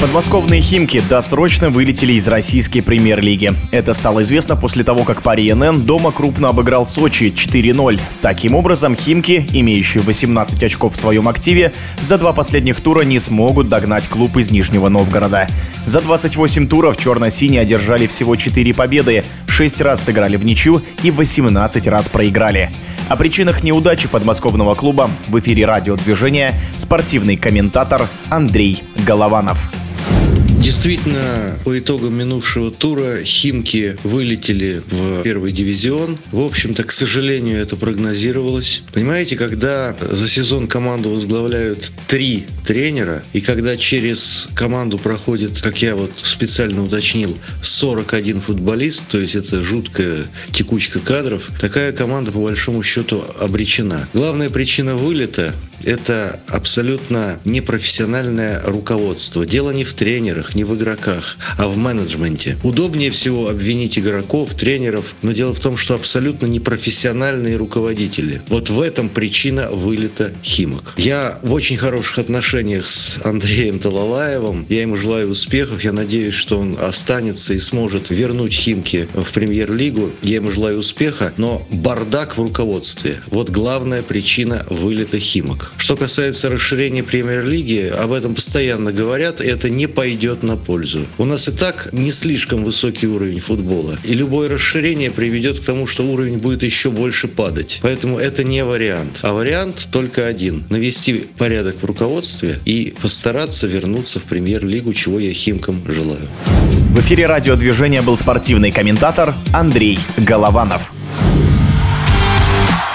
Подмосковные «Химки» досрочно вылетели из российской премьер-лиги. Это стало известно после того, как пари НН дома крупно обыграл Сочи 4-0. Таким образом, «Химки», имеющие 18 очков в своем активе, за два последних тура не смогут догнать клуб из Нижнего Новгорода. За 28 туров черно-синие одержали всего 4 победы, 6 раз сыграли в ничью и 18 раз проиграли. О причинах неудачи подмосковного клуба в эфире радиодвижения спортивный комментатор Андрей Голованов. Действительно, по итогам минувшего тура Химки вылетели в первый дивизион. В общем-то, к сожалению, это прогнозировалось. Понимаете, когда за сезон команду возглавляют три тренера, и когда через команду проходит, как я вот специально уточнил, 41 футболист, то есть это жуткая текучка кадров, такая команда по большому счету обречена. Главная причина вылета это абсолютно непрофессиональное руководство. Дело не в тренерах, не в игроках, а в менеджменте. Удобнее всего обвинить игроков, тренеров, но дело в том, что абсолютно непрофессиональные руководители. Вот в этом причина вылета Химок. Я в очень хороших отношениях с Андреем Талалаевым. Я ему желаю успехов. Я надеюсь, что он останется и сможет вернуть Химки в премьер-лигу. Я ему желаю успеха, но бардак в руководстве. Вот главная причина вылета Химок. Что касается расширения премьер-лиги, об этом постоянно говорят, это не пойдет на пользу. У нас и так не слишком высокий уровень футбола, и любое расширение приведет к тому, что уровень будет еще больше падать. Поэтому это не вариант. А вариант только один – навести порядок в руководстве и постараться вернуться в премьер-лигу, чего я Химкам желаю. В эфире радиодвижения был спортивный комментатор Андрей Голованов.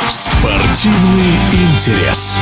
Спортивный интерес.